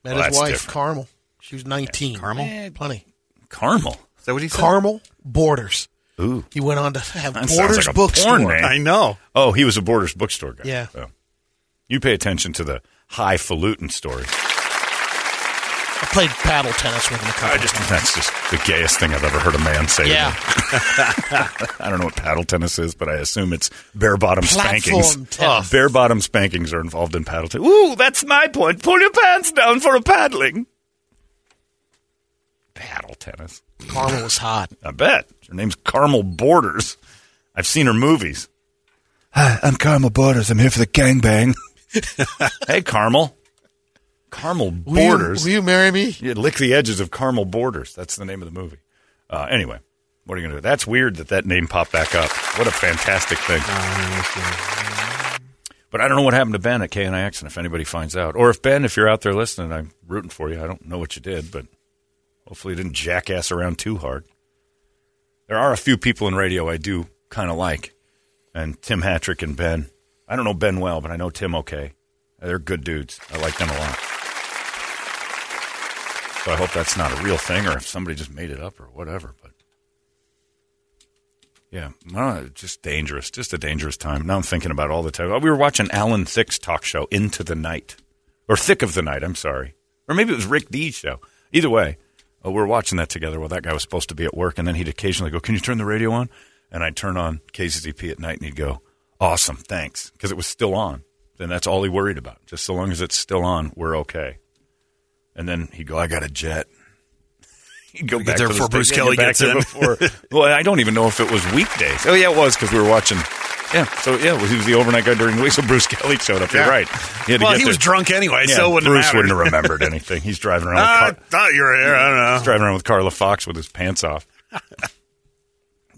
Met Well, his wife different. Carmel. She was nineteen. Carmel? Eh, plenty. Carmel. Is that what he said? Carmel Borders. Ooh. He went on to have That Borders like a bookstore. porn. I know. Oh, he was a Borders bookstore guy. Yeah. Oh. You pay attention to the highfalutin story. I played paddle tennis with him a couple I just times. that's just the gayest thing I've ever heard a man say. to Yeah. me. I don't know what paddle tennis is, but I assume it's bare bottom spankings. Platform tennis. Oh. bare bottom spankings are involved in paddle tennis. Ooh, that's my point. Pull your pants down for a paddling. Paddle tennis. Carmel was hot. I bet. Her name's Carmel Borders. I've seen her movies. Hi, I'm Carmel Borders. I'm here for the gangbang. hey, Carmel. Carmel Will you- Borders. will you marry me? Yeah, lick the edges of Carmel Borders. That's the name of the movie. Uh, anyway, what are you going to do? That's weird that that name popped back up. What a fantastic thing. But I don't know what happened to Ben at KNIX, and if anybody finds out, or if Ben, if you're out there listening, I'm rooting for you. I don't know what you did, but hopefully you didn't jackass around too hard. There are a few people in radio I do kind of like, and Tim Hattrick and Ben. I don't know Ben well, but I know Tim okay. They're good dudes. I like them a lot. So I hope that's not a real thing, or if somebody just made it up, or whatever. But yeah, just dangerous. Just a dangerous time. Now I'm thinking about all the time. We were watching Alan Thicke's talk show, Into the Night, or Thicke of the Night. I'm sorry, or maybe it was Rick Dees show. Either way, uh, we were watching that together. Well, that guy was supposed to be at work, and then he'd occasionally go, "Can you turn the radio on?" And I'd turn on KZZP at night, and he'd go, "Awesome, thanks," because it was still on. And that's all he worried about. Just so long as it's still on, we're okay. And then he'd go, "I got a jet." He'd go back there before Bruce Kelly get gets in. Before, well, I don't even know if it was weekdays. Oh yeah, it was because we were watching. Yeah, so yeah, well, he was the overnight guy during the week. So Bruce Kelly showed up. You're right. He had Well, he there. was drunk anyway, Yeah, so it wouldn't Bruce wouldn't have remembered anything. He's driving around. Ah, I with Car- thought you were here. I don't know. He's driving around with Carla Fox with his pants off,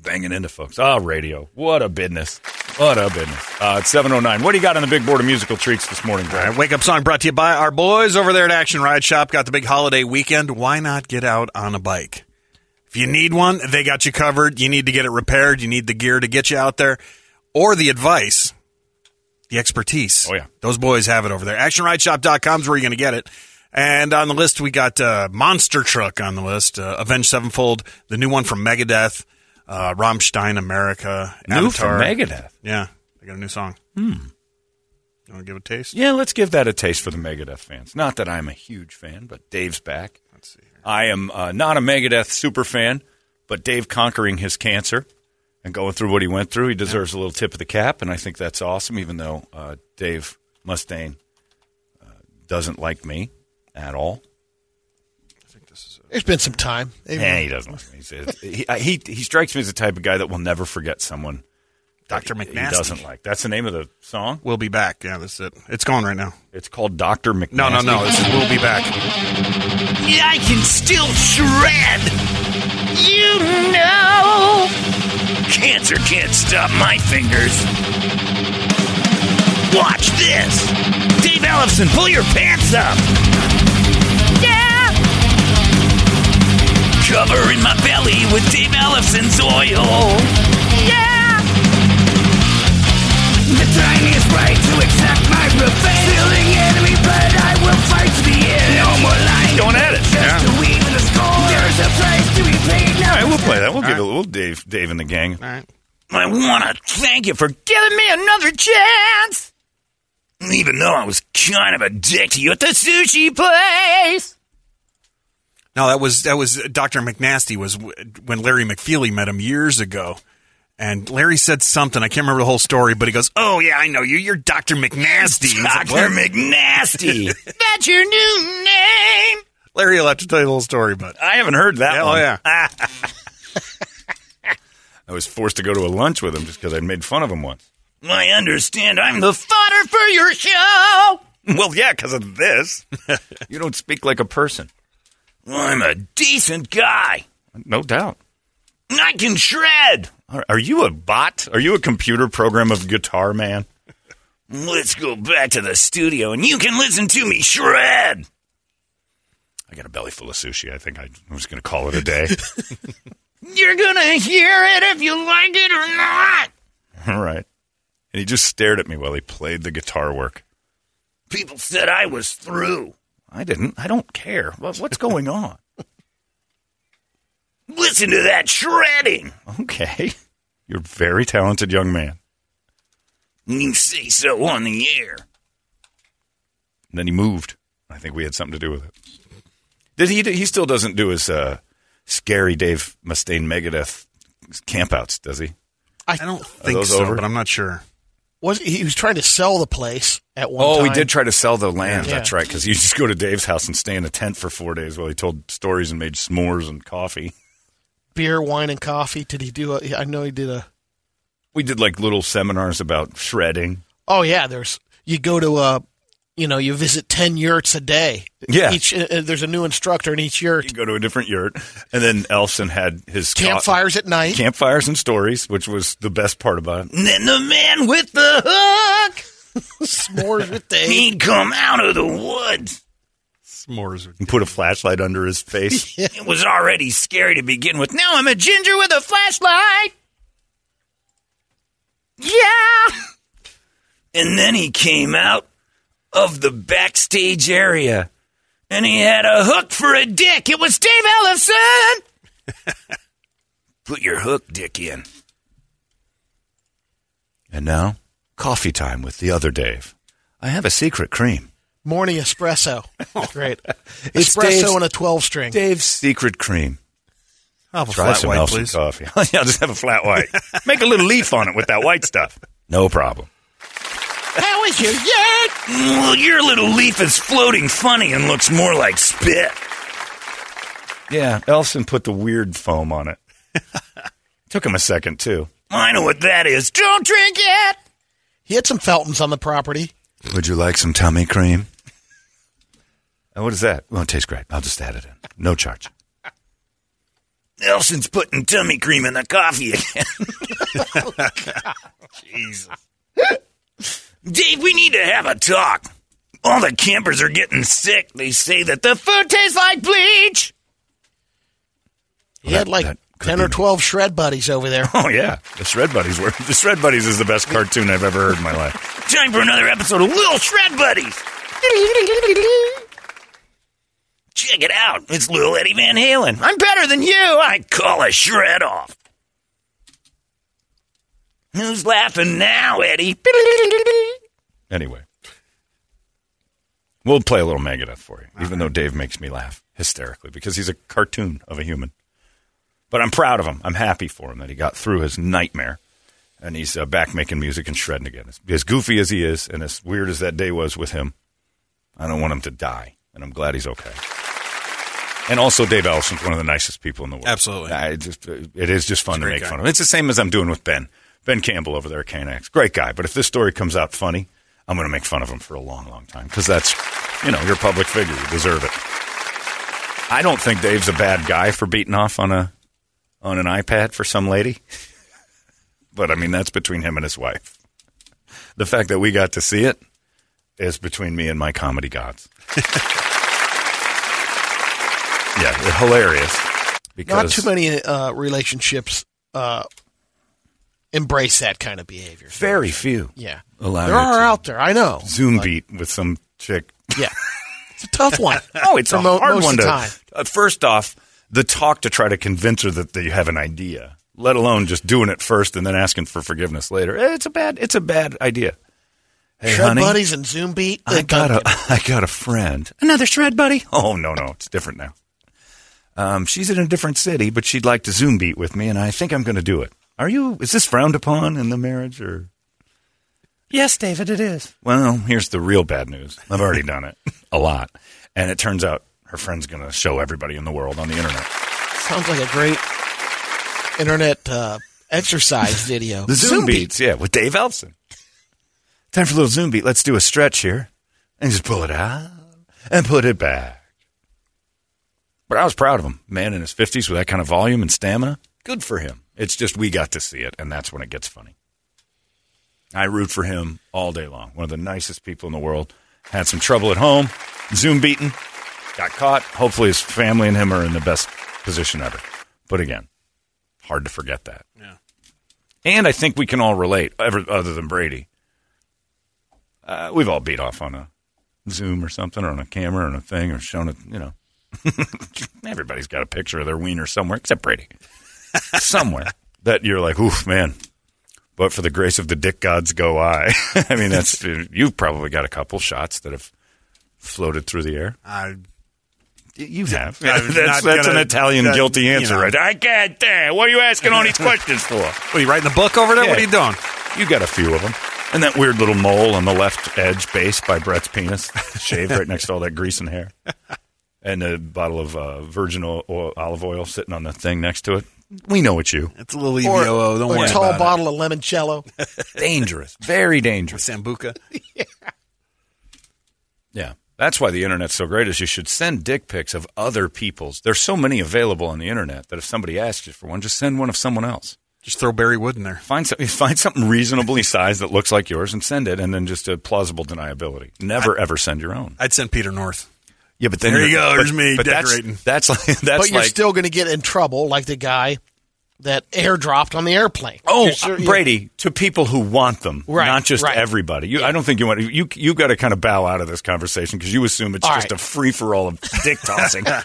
banging into folks. Ah, radio. What a business. What a business. Uh, it's seven oh nine. What do you got on the big board of musical treats this morning, Greg? right, wake up song brought to you by our boys over there at Action Ride Shop. Got the big holiday weekend. Why not get out on a bike? If you need one, they got you covered. You need to get it repaired. You need the gear to get you out there, or the advice, the expertise. Oh, yeah. those boys have it over there. ActionRideShop.com is where you're going to get it. And on the list, we got uh, Monster Truck on the list. Uh, Avenged Sevenfold, the new one from Megadeth, uh, Rammstein America, New from Megadeth. Yeah, they got a new song. Hmm. You want to give it a taste? Yeah, let's give that a taste for the Megadeth fans. Not that I'm a huge fan, but Dave's back. Let's see. Here. I am uh, not a Megadeth super fan, but Dave conquering his cancer and going through what he went through, he deserves a little tip of the cap, and I think that's awesome. Even though uh, Dave Mustaine uh, doesn't like me at all. There's been some time. Yeah, he doesn't like me. He's, he, uh, he he strikes me as the type of guy that will never forget someone. Dr. He McNasty. doesn't like. That's the name of the song. We'll be back. Yeah, that's it. It's going right now. It's called Doctor McNasty. No, no, no. This is We'll Be Back. I can still shred. You know. Cancer can't stop my fingers. Watch this. Dave Ellefson, pull your pants up. Covering my belly with Dave Ellefson's oil. Yeah. The tiniest right to accept my revenge. Feeling enemy, but I will fight to the end. No more lying. Going at it. Just to even the score. There's a price to be paid. All right, we'll play that. We'll give it. We'll Dave, Dave and the gang. All right. I want to thank you for giving me another chance. Even though I was kind of a dick to you at the sushi place. No, that was that was Dr. McNasty was when Larry McFeely met him years ago. And Larry said something. I can't remember the whole story, but he goes, "Oh yeah, I know you. You're Dr. McNasty." And like, Dr. McNasty. That's your new name. Larry will have to tell you the whole story, but I haven't heard that Yeah, oh, one. oh yeah. I was forced to go to a lunch with him just because I made fun of him once. I understand I'm the fodder for your show. Well, yeah, because of this. you don't speak like a person. I'm a decent guy. No doubt. I can shred. Are are you a bot? Are you a computer program of Guitar Man? Let's go back to the studio and you can listen to me shred. I got a belly full of sushi. I think I was going to call it a day. You're gonna hear it if you like it or not. All right. And he just stared at me while he played the guitar work. People said I was through. I didn't. I don't care. What's going on? Listen to that shredding. Okay. You're a very talented young man. You say so on the air. And then he moved. I think we had something to do with it. Did he? He still doesn't do his uh, scary Dave Mustaine Megadeth campouts, does he? I don't think so, over? but I'm not sure. Was he was trying to sell the place at one Oh, time? he did try to sell the land. Yeah. That's right, because you just go to Dave's house and stay in a tent for four days while he told stories and made s'mores and coffee. beer, wine, and coffee. Did he do? A, I know he did a. We did like little seminars about shredding. Oh yeah, there's you go to a, you know, you visit ten yurts a day. Yeah. each uh, uh, there's a new instructor in each yurt. You go to a different yurt, and then Ellefson had his co- Campfires at night. campfires and stories, which was the best part about it. And then the man with the hook, S'mores with Dave. he'd come out of the woods. S'mores. And put a flashlight under his face. It was already scary to begin with. Now I'm a ginger with a flashlight. Yeah. And then he came out of the backstage area and he had a hook for a dick. It was Dave Ellefson. Put your hook dick in. and now, coffee time with the other Dave. I have a secret cream. Morning espresso. Great. It's espresso Dave's- and a twelve string. Dave's secret cream. I'll have a Try flat some white, Ellefson please. coffee. yeah, I'll just have a flat white. Make a little leaf on it with that white stuff. No problem. How is your yurt? Well, your little leaf is floating funny and looks more like spit. Yeah, Ellefson put the weird foam on it. Took him a second too. I know what that is. Don't drink it. He had some Feltons on the property. Would you like some tummy cream? And what is that? Well, it tastes great. I'll just add it in. No charge. Nelson's putting tummy cream in the coffee again. Oh, Jesus. Dave, we need to have a talk. All the campers are getting sick. They say that the food tastes like bleach. He had like ten or twelve shred buddies over there. Oh yeah, the Shred Buddies were the Shred Buddies is the best cartoon I've ever heard in my life. Time for another episode of Little Shred Buddies. Check it out. It's little Eddie Van Halen. I'm better than you. I call a shred off. Who's laughing now, Eddie? Anyway, we'll play a little Megadeth for you, even though Dave makes me laugh hysterically because he's a cartoon of a human. But I'm proud of him. I'm happy for him that he got through his nightmare and he's uh, back making music and shredding again. As, as goofy as he is and as weird as that day was with him, I don't want him to die, and I'm glad he's okay. And also, Dave Ellefson's one of the nicest people in the world. Absolutely. I just, it is just fun to make guy. fun of. It's the same as I'm doing with Ben. Ben Campbell over there at KNIX. Great guy. But if this story comes out funny, I'm going to make fun of him for a long, long time because that's, you know, you're a public figure. You deserve it. I don't think Dave's a bad guy for beating off on a on an iPad for some lady. But I mean, that's between him and his wife. The fact that we got to see it is between me and my comedy gods. yeah, hilarious. Because Not too many uh, relationships uh, embrace that kind of behavior. very few. Yeah, Allow there are out there. I know. Zoom But, beat with some chick. Yeah, it's a tough one. Oh, it's a mo- hard one to. time. Uh, first off, the talk to try to convince her that you have an idea, let alone just doing it first and then asking for forgiveness later. Eh, It's a bad. It's a bad idea. Hey, Shred honey, buddies and Zoom beat. I got a. I got a friend. Another shred buddy? Oh, no, no. It's different now. Um, she's in a different city, but she'd like to Zoom beat with me, and I think I'm going to do it. Are you, is this frowned upon in the marriage or? Yes, David, it is. Well, here's the real bad news. I've already done it a lot. And it turns out her friend's going to show everybody in the world on the internet. Sounds like a great internet uh, exercise video. The Zoom, beats, yeah, with Dave Ellefson. Time for a little Zoom beat. Let's do a stretch here. And just pull it out and put it back. But I was proud of him. Man in his 50s with that kind of volume and stamina. Good for him. It's just we got to see it, and that's when it gets funny. I root for him all day long. One of the nicest people in the world. Had some trouble at home. Zoom beaten. Got caught. Hopefully his family and him are in the best position ever. But again, hard to forget that. Yeah. And I think we can all relate, ever, other than Brady. Uh, we've all beat off on a Zoom or something, or on a camera, or on a thing, or shown it, you know. Everybody's got a picture of their wiener somewhere, except Brady. somewhere that you're like, oof, man. But for the grace of the dick gods go I. I mean, that's you've probably got a couple shots that have floated through the air. I You have. I'm that's that's an gonna- Italian uh, guilty you answer, know. right? there. I can't. Uh, what are you asking all these questions for? What are you writing the book over there? What are you doing? You got a few of them. And that weird little mole on the left edge base by Brett's penis, shaved right next to all that grease and hair. And a bottle of uh, virgin oil, olive oil sitting on the thing next to it. We know it's you. It's a little EVOO. Don't or worry a tall about bottle of limoncello. Dangerous. Very it. dangerous. Sambuca. Yeah. Yeah. That's why the internet's so great is you should send dick pics of other people's. There's so many available on the internet that if somebody asks you for one, just send one of someone else. Just throw Barry Wood in there. Find some, find something reasonably sized that looks like yours and send it, and then just a plausible deniability. Never ever send your own. I'd send Peter North. Yeah, but then There you you're- go. but- There's me but that's- decorating. That's, like that's but you're like still going to get in trouble like the guy that airdropped on the airplane. Oh, sure- Brady, to people who want them, Right, not just right. everybody. You, I don't think you want you. You've got to kind of bow out of this conversation because you assume it's All just right. a free for all of dick tossing.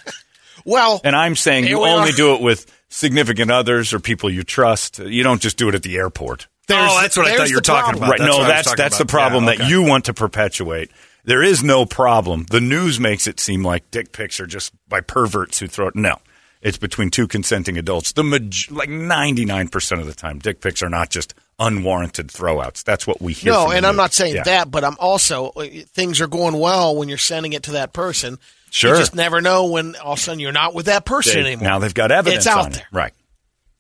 Well, and I'm saying you only are. do it with significant others or people you trust. You don't just do it at the airport. Oh, there's- oh, that's what I thought you were talking problem. about. Right? That's no, what I was that's talking that's the problem Yeah, that you want to perpetuate. There is no problem. The news makes it seem like dick pics are just by perverts who throw it. No, it's between two consenting adults. The maj- like ninety nine percent of the time, dick pics are not just unwarranted throwouts. That's what we hear. No, and I'm news. not saying Yeah. that, but I'm also uh, things are going well when you're sending it to that person. Sure. You just never know when all of a sudden you're not with that person They- anymore. now they've got evidence It's out on there. it, right?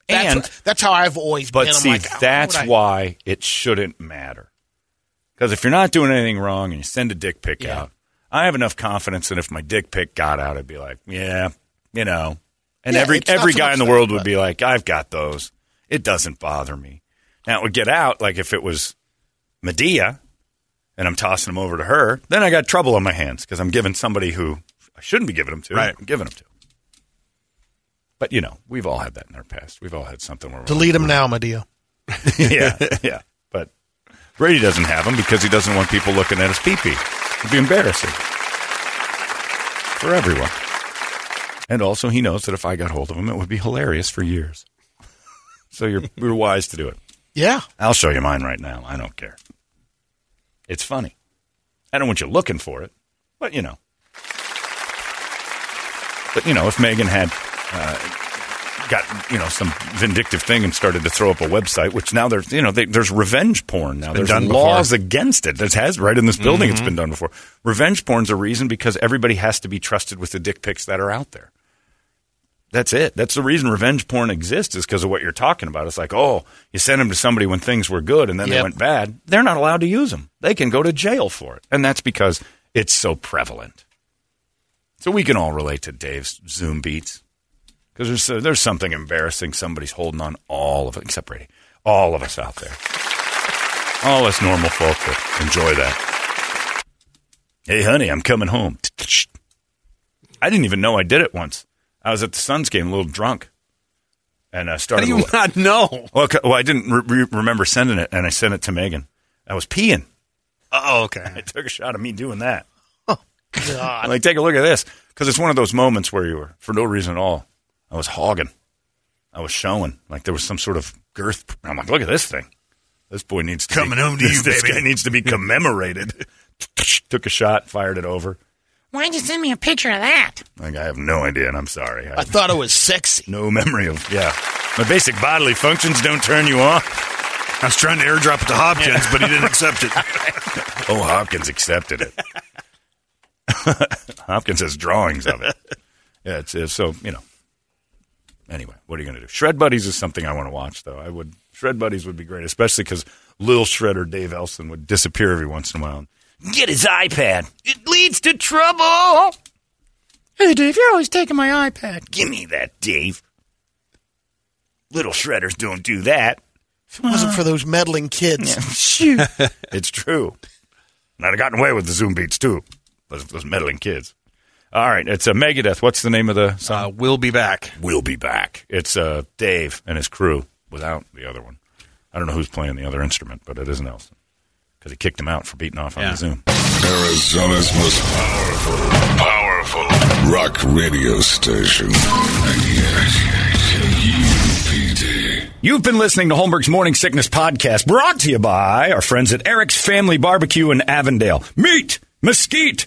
That's, and what- that's how I've always But been. See, like, that's why it shouldn't matter. Because if you're not doing anything wrong and you send a dick pic Yeah. out, I have enough confidence that if my dick pic got out, I'd be like, yeah, you know. And Yeah, every every guy in the that, world would but- be like, I've got those. It doesn't bother me. Now it would get out like if it was Medea, and I'm tossing them over to her. Then I got trouble on my hands because I'm giving somebody who I shouldn't be giving them to. Right. I'm giving them to. But you know, we've all had that in our past. We've all had something where we're Delete them now, Medea. yeah, yeah. But Brady doesn't have them because he doesn't want people looking at his pee-pee. It'd be embarrassing for everyone. And also, he knows that if I got hold of him, it would be hilarious for years. So you're you're wise to do it. Yeah. I'll show you mine right now. I don't care. It's funny. I don't want you looking for it, but you know. But you know, if Megan had uh, got you know some vindictive thing and started to throw up a website, which now there's you know they, there's revenge porn now. There's done laws before. against it. That has right in this building. It's mm-hmm. been done before. Revenge porn's a reason because everybody has to be trusted with the dick pics that are out there. That's it. That's the reason revenge porn exists is because of what you're talking about. It's like, oh, you sent them to somebody when things were good and then they went bad. They're not allowed to use them. They can go to jail for it. And that's because it's so prevalent. So we can all relate to Dave's Zoom beats because there's, uh, there's something embarrassing. Somebody's holding on all of it, except Brady. All of us out there. All us normal folk that enjoy that. Hey, honey, I'm coming home. I didn't even know I did it once. I was at the Suns game, a little drunk, and I started. How do you not know? well, well, I didn't re- remember sending it, and I sent it to Megan. I was peeing. Oh, okay. I took a shot of me doing that. Oh, God. Like, take a look at this, because it's one of those moments where you were, for no reason at all, I was hogging. I was showing like there was some sort of girth. I'm like, look at this thing. This boy needs to Coming be, home to this, you, This baby. guy needs to be commemorated. Took a shot, fired it over. Why'd you send me a picture of that? Like I have no idea, and I'm sorry. I I thought it was sexy. no memory of yeah. My basic bodily functions don't turn you on. I was trying to airdrop it to Hopkins, but he didn't accept it. Oh, Hopkins accepted it. Hopkins has drawings of it. Yeah, it's, it's so you know. Anyway, what are you going to do? Shred Buddies is something I want to watch, though. I would Shred Buddies would be great, especially because Lil Shredder Dave Ellefson would disappear every once in a while. Get his iPad. It leads to trouble. Hey, Dave, you're always taking my iPad. Give me that, Dave. Little shredders don't do that. If it wasn't uh. for those meddling kids. Shoot. It's true. And I'd have gotten away with the Zoom beats too, those, those meddling kids. All right, it's a Megadeth. What's the name of the song? Uh, we'll be back. We'll be back. It's uh, Dave and his crew without the other one. I don't know who's playing the other instrument, but it is Nelson because he kicked him out for beating off on Yeah. the Zoom. Arizona's most powerful, powerful rock radio station. You've been listening to Holmberg's Morning Sickness Podcast, brought to you by our friends at Eric's Family Barbecue in Avondale. Meet, mesquite,